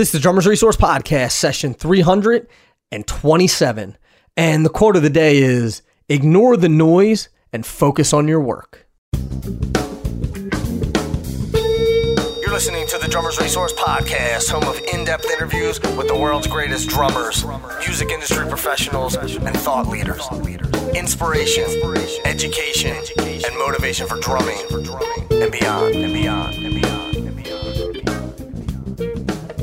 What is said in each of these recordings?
This is the Drummers Resource Podcast, session 327. And the quote of the day is Ignore the noise and focus on your work. You're listening to the Drummers Resource Podcast, home of in depth interviews with the world's greatest drummers, music industry professionals, and thought leaders. Inspiration, education, and motivation for drumming and beyond, and beyond,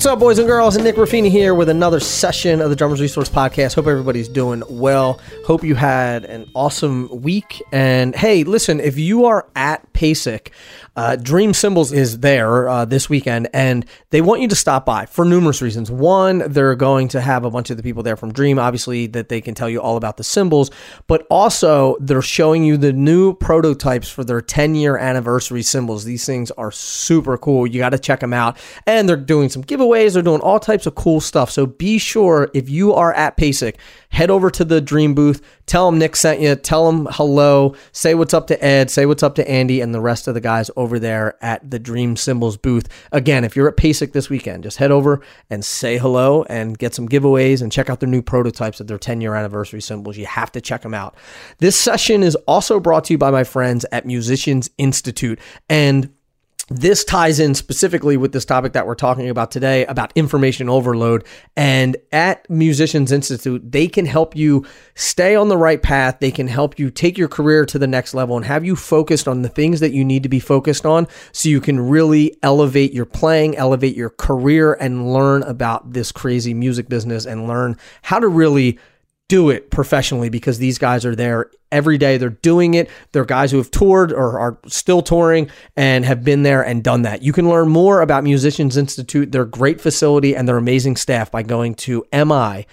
What's up, boys and girls? Nick Ruffini here with another session of the Drummers Resource Podcast. Hope everybody's doing well. Hope you had an awesome week. And hey, listen, if you are at PASIC, uh, Dream Cymbals is there uh, this weekend, and they want you to stop by for numerous reasons. One, they're going to have a bunch of the people there from Dream, obviously, that they can tell you all about the cymbals, but also they're showing you the new prototypes for their 10 year anniversary cymbals. These things are super cool. You got to check them out. And they're doing some giveaways, they're doing all types of cool stuff. So be sure if you are at PASIC, head over to the Dream booth, tell them Nick sent you, tell them hello, say what's up to Ed, say what's up to Andy, and the rest of the guys over there at the Dream Cymbals booth. Again, if you're at PASIC this weekend, just head over and say hello and get some giveaways and check out their new prototypes of their 10 year anniversary cymbals. You have to check them out. This session is also brought to you by my friends at Musicians Institute. And this ties in specifically with this topic that we're talking about today about information overload. And at Musicians Institute, they can help you stay on the right path. They can help you take your career to the next level and have you focused on the things that you need to be focused on so you can really elevate your playing, elevate your career, and learn about this crazy music business and learn how to really do it professionally because these guys are there every day. They're doing it. They're guys who have toured or are still touring and have been there and done that. You can learn more about Musicians Institute, their great facility, and their amazing staff by going to mi.edu.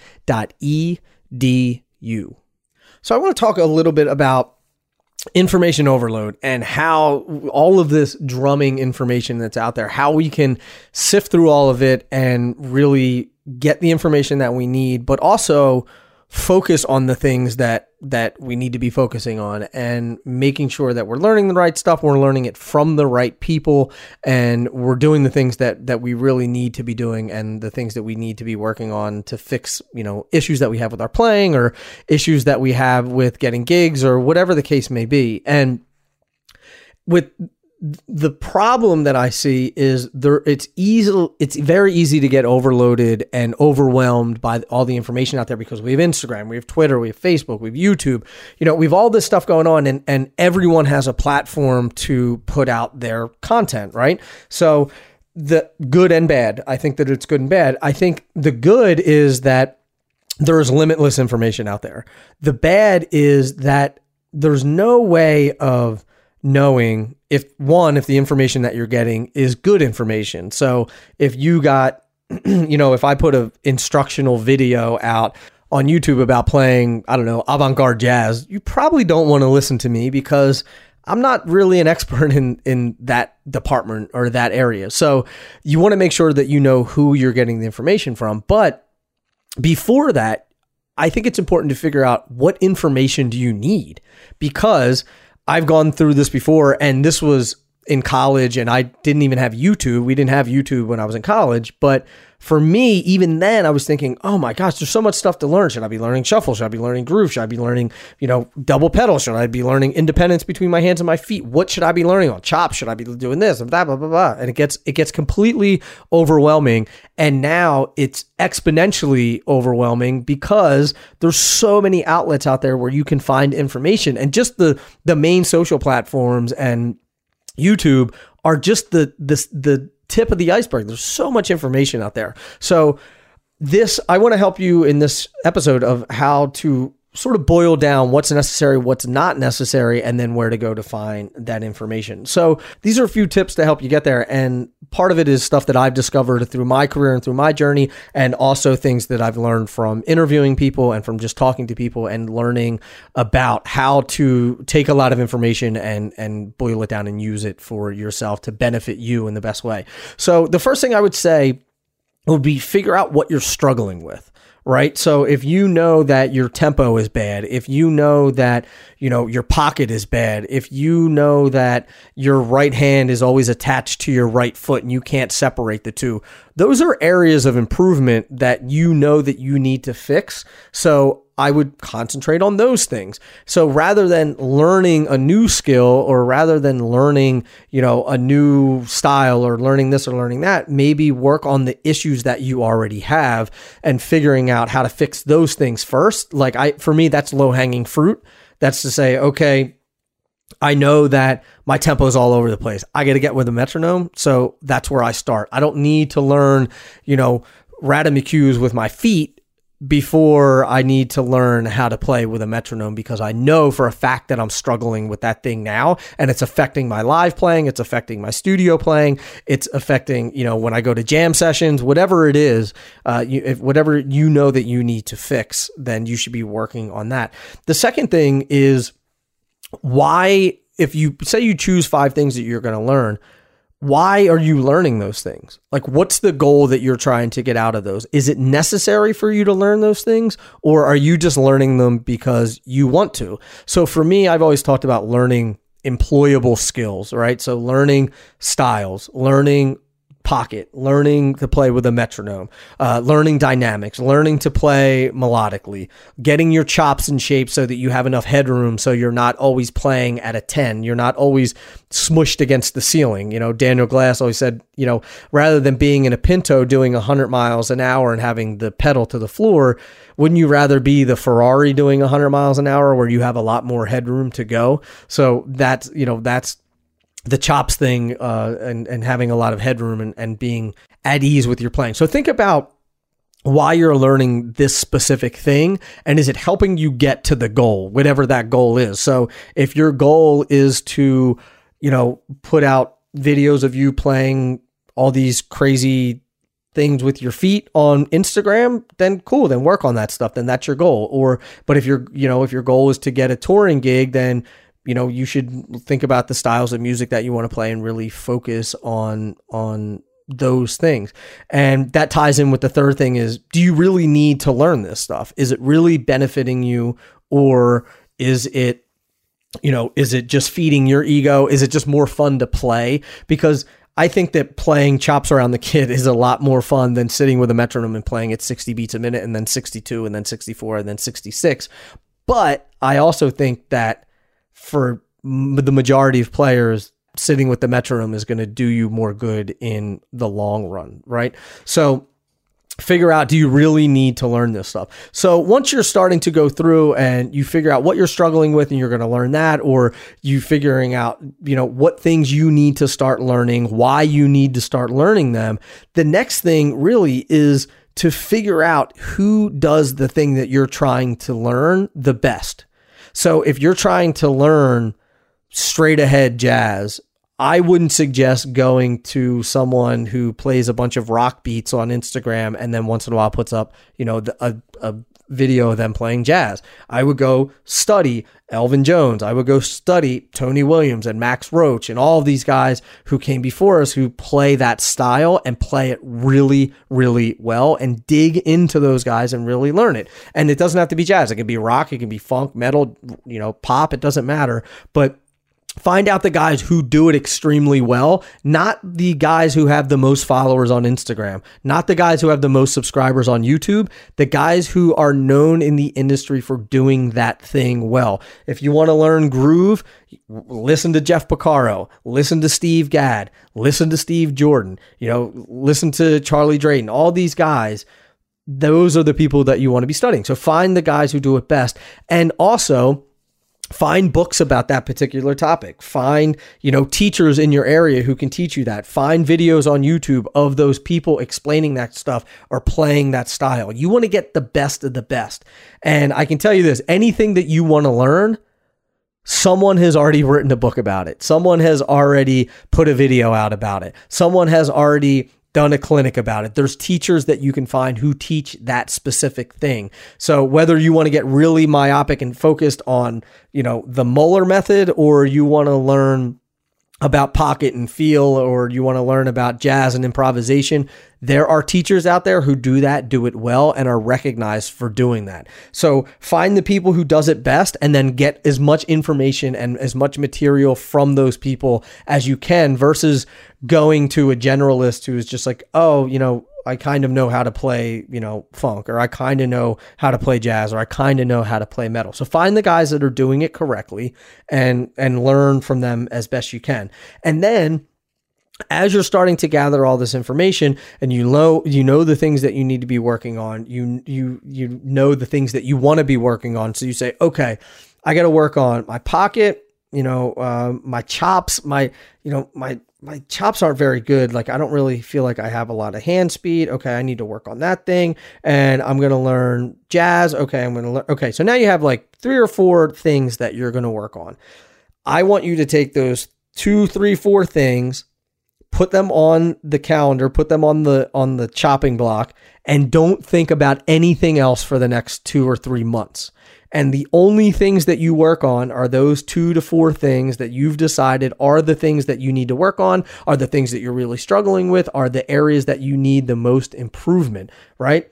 So I want to talk a little bit about information overload and how all of this drumming information that's out there, how we can sift through all of it and really get the information that we need, but also focus on the things that that we need to be focusing on and making sure that we're learning the right stuff we're learning it from the right people and we're doing the things that that we really need to be doing and the things that we need to be working on to fix you know issues that we have with our playing or issues that we have with getting gigs or whatever the case may be. And with the problem that I see is there it's easy it's very easy to get overloaded and overwhelmed by all the information out there because we have Instagram, we have Twitter, we have Facebook, we have YouTube. You know, we've all this stuff going on and and everyone has a platform to put out their content, right? So the good and bad. I think that it's good and bad. I think the good is that there's limitless information out there. The bad is that there's no way of knowing if one if the information that you're getting is good information. So if you got you know if i put a instructional video out on youtube about playing i don't know avant-garde jazz you probably don't want to listen to me because i'm not really an expert in in that department or that area. So you want to make sure that you know who you're getting the information from. But before that i think it's important to figure out what information do you need? Because I've gone through this before, and this was in college, and I didn't even have YouTube. We didn't have YouTube when I was in college, but for me, even then, I was thinking, oh my gosh, there's so much stuff to learn. Should I be learning shuffle? Should I be learning groove? Should I be learning, you know, double pedal? Should I be learning independence between my hands and my feet? What should I be learning on? Chop? Should I be doing this and that? Blah blah blah. And it gets it gets completely overwhelming. And now it's exponentially overwhelming because there's so many outlets out there where you can find information, and just the the main social platforms and YouTube are just the this the tip of the iceberg. There's so much information out there. So this I want to help you in this episode of how to sort of boil down what's necessary, what's not necessary, and then where to go to find that information. So these are a few tips to help you get there. And part of it is stuff that I've discovered through my career and through my journey, and also things that I've learned from interviewing people and from just talking to people and learning about how to take a lot of information and and boil it down and use it for yourself to benefit you in the best way. So the first thing I would say would be figure out what you're struggling with right? So if you know that your tempo is bad, if you know that, you know, your pocket is bad, if you know that your right hand is always attached to your right foot and you can't separate the two, those are areas of improvement that you know that you need to fix. So I would concentrate on those things. So rather than learning a new skill or rather than learning, you know, a new style or learning this or learning that, maybe work on the issues that you already have and figuring out how to fix those things first. Like I for me that's low-hanging fruit. That's to say, okay, I know that my tempo is all over the place. I got to get with a metronome. So that's where I start. I don't need to learn, you know, cues with my feet before I need to learn how to play with a metronome because I know for a fact that I'm struggling with that thing now and it's affecting my live playing, it's affecting my studio playing, it's affecting, you know, when I go to jam sessions, whatever it is, uh, you, if whatever you know that you need to fix, then you should be working on that. The second thing is why, if you say you choose five things that you're going to learn, why are you learning those things? Like, what's the goal that you're trying to get out of those? Is it necessary for you to learn those things, or are you just learning them because you want to? So, for me, I've always talked about learning employable skills, right? So, learning styles, learning pocket, learning to play with a metronome, uh, learning dynamics, learning to play melodically, getting your chops in shape so that you have enough headroom so you're not always playing at a 10. You're not always smushed against the ceiling. You know, Daniel Glass always said, you know, rather than being in a Pinto doing 100 miles an hour and having the pedal to the floor, wouldn't you rather be the Ferrari doing 100 miles an hour where you have a lot more headroom to go? So that's, you know, that's the chops thing uh, and and having a lot of headroom and, and being at ease with your playing. So think about why you're learning this specific thing and is it helping you get to the goal, whatever that goal is. So if your goal is to, you know, put out videos of you playing all these crazy things with your feet on Instagram, then cool, then work on that stuff. Then that's your goal. Or but if your you know, if your goal is to get a touring gig, then you know you should think about the styles of music that you want to play and really focus on on those things. And that ties in with the third thing is do you really need to learn this stuff? Is it really benefiting you or is it you know, is it just feeding your ego? Is it just more fun to play? Because I think that playing chops around the kid is a lot more fun than sitting with a metronome and playing at 60 beats a minute and then 62 and then 64 and then 66. But I also think that for the majority of players, sitting with the metronome is going to do you more good in the long run, right? So figure out do you really need to learn this stuff so once you're starting to go through and you figure out what you're struggling with and you're going to learn that or you figuring out you know what things you need to start learning why you need to start learning them the next thing really is to figure out who does the thing that you're trying to learn the best so if you're trying to learn straight ahead jazz, I wouldn't suggest going to someone who plays a bunch of rock beats on Instagram and then once in a while puts up, you know, a, a video of them playing jazz. I would go study Elvin Jones. I would go study Tony Williams and Max Roach and all of these guys who came before us who play that style and play it really, really well and dig into those guys and really learn it. And it doesn't have to be jazz. It can be rock, it can be funk, metal, you know, pop. It doesn't matter. But find out the guys who do it extremely well, not the guys who have the most followers on Instagram, not the guys who have the most subscribers on YouTube, the guys who are known in the industry for doing that thing well. If you want to learn groove, listen to Jeff Porcaro, listen to Steve Gadd, listen to Steve Jordan, you know, listen to Charlie Drayton, all these guys those are the people that you want to be studying. So find the guys who do it best. And also, find books about that particular topic. Find you know teachers in your area who can teach you that. Find videos on youtube of those people explaining that stuff or playing that style. You want to get the best of the best. And i can tell you this anything that you want to learn someone has already written a book about it. Someone has already put a video out about it. Someone has already done a clinic about it. There's teachers that you can find who teach that specific thing. So whether you want to get really myopic and focused on, you know, the Moeller method or you want to learn about pocket and feel or you want to learn about jazz and improvisation, there are teachers out there who do that, do it well, and are recognized for doing that. So find the people who does it best and then get as much information and as much material from those people as you can versus going to a generalist who is just like, oh, you know, I kind of know how to play, you know, funk, or I kind of know how to play jazz, or I kind of know how to play metal. So find the guys that are doing it correctly and and learn from them as best you can. And then as you're starting to gather all this information and you know you know the things that you need to be working on, you you you know the things that you want to be working on. So you say, okay, I got to work on my pocket, you know, uh, my chops, my you know my my chops aren't very good. Like I don't really feel like I have a lot of hand speed. Okay, I need to work on that thing. And I'm gonna learn jazz. Okay, I'm gonna learn. Okay, so now you have like three or four things that you're gonna work on. I want you to take those two, three, four things, put them on the calendar, put them on the on the chopping block, and don't think about anything else for the next two or three months. And the only things that you work on are those two to four things that you've decided are the things that you need to work on, are the things that you're really struggling with, are the areas that you need the most improvement, right?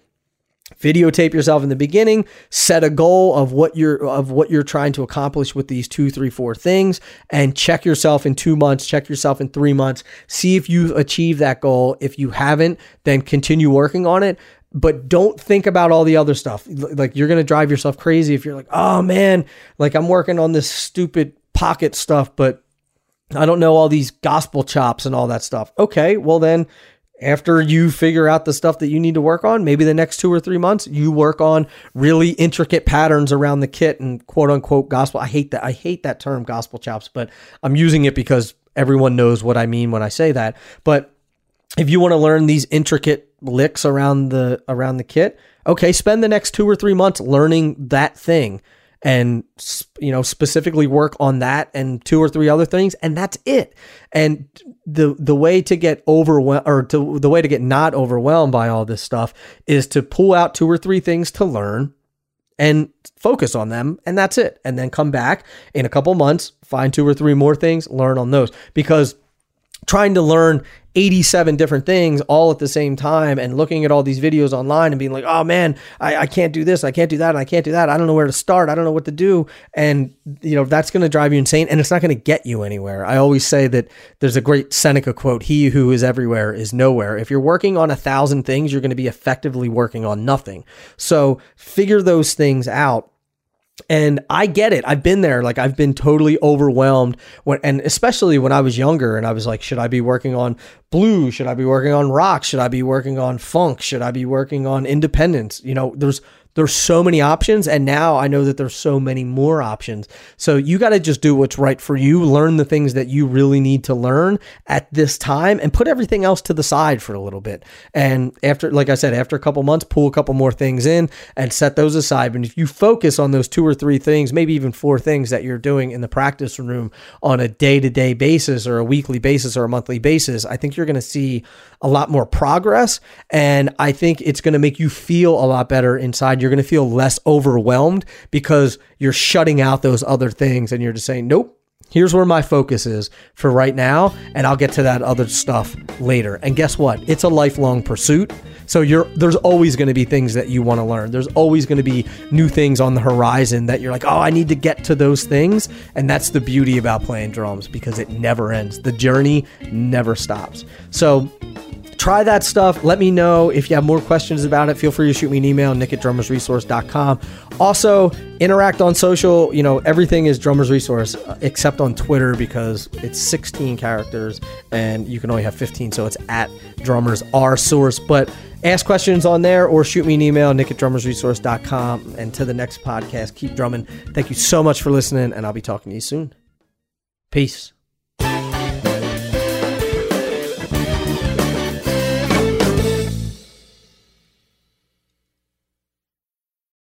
videotape yourself in the beginning set a goal of what you're of what you're trying to accomplish with these two three four things and check yourself in two months check yourself in three months see if you've achieved that goal if you haven't then continue working on it but don't think about all the other stuff. Like you're going to drive yourself crazy if you're like, "Oh man, like I'm working on this stupid pocket stuff, but I don't know all these gospel chops and all that stuff." Okay, well then after you figure out the stuff that you need to work on, maybe the next 2 or 3 months you work on really intricate patterns around the kit and quote unquote gospel. I hate that I hate that term gospel chops, but I'm using it because everyone knows what I mean when I say that. But if you want to learn these intricate licks around the around the kit, okay, spend the next 2 or 3 months learning that thing and you know specifically work on that and two or three other things and that's it. And the the way to get overwhelmed or to the way to get not overwhelmed by all this stuff is to pull out two or three things to learn and focus on them and that's it. And then come back in a couple months find two or three more things learn on those. Because trying to learn 87 different things all at the same time and looking at all these videos online and being like, oh man, I, I can't do this, I can't do that, and I can't do that. I don't know where to start. I don't know what to do. And, you know, that's going to drive you insane and it's not going to get you anywhere. I always say that there's a great Seneca quote He who is everywhere is nowhere. If you're working on a thousand things, you're going to be effectively working on nothing. So figure those things out and I get it. I've been there. Like I've been totally overwhelmed when, and especially when I was younger and I was like, should I be working on blues? Should I be working on rock? Should I be working on funk? Should I be working on independence? You know, there's there's so many options and now i know that there's so many more options. So you got to just do what's right for you learn the things that you really need to learn at this time and put everything else to the side for a little bit. And after like i said after a couple months pull a couple more things in and set those aside. And if you focus on those two or three things maybe even four things that you're doing in the practice room on a day-to-day basis or a weekly basis or a monthly basis i think you're going to see a lot more progress and i think it's going to make you feel a lot better inside your you're going to feel less overwhelmed because you're shutting out those other things and you're just saying, nope, here's where my focus is for right now and I'll get to that other stuff later. And guess what? It's a lifelong pursuit. So there's always going to be things that you want to learn. There's always going to be new things on the horizon that you're like, "Oh, I need to get to those things." And that's the beauty about playing drums because it never ends. The journey never stops. So try that stuff. Let me know if you have more questions about it. Feel free to shoot me an email, nick at drummersresource.com. Also, interact on social. You know, everything is Drummers Resource uh, except on Twitter because it's 16 characters and you can only have 15. So it's at Drummers R Source. But ask questions on there or shoot me an email, nick at drummersresource.com. And to the next podcast, keep drumming. Thank you so much for listening, and I'll be talking to you soon. Peace.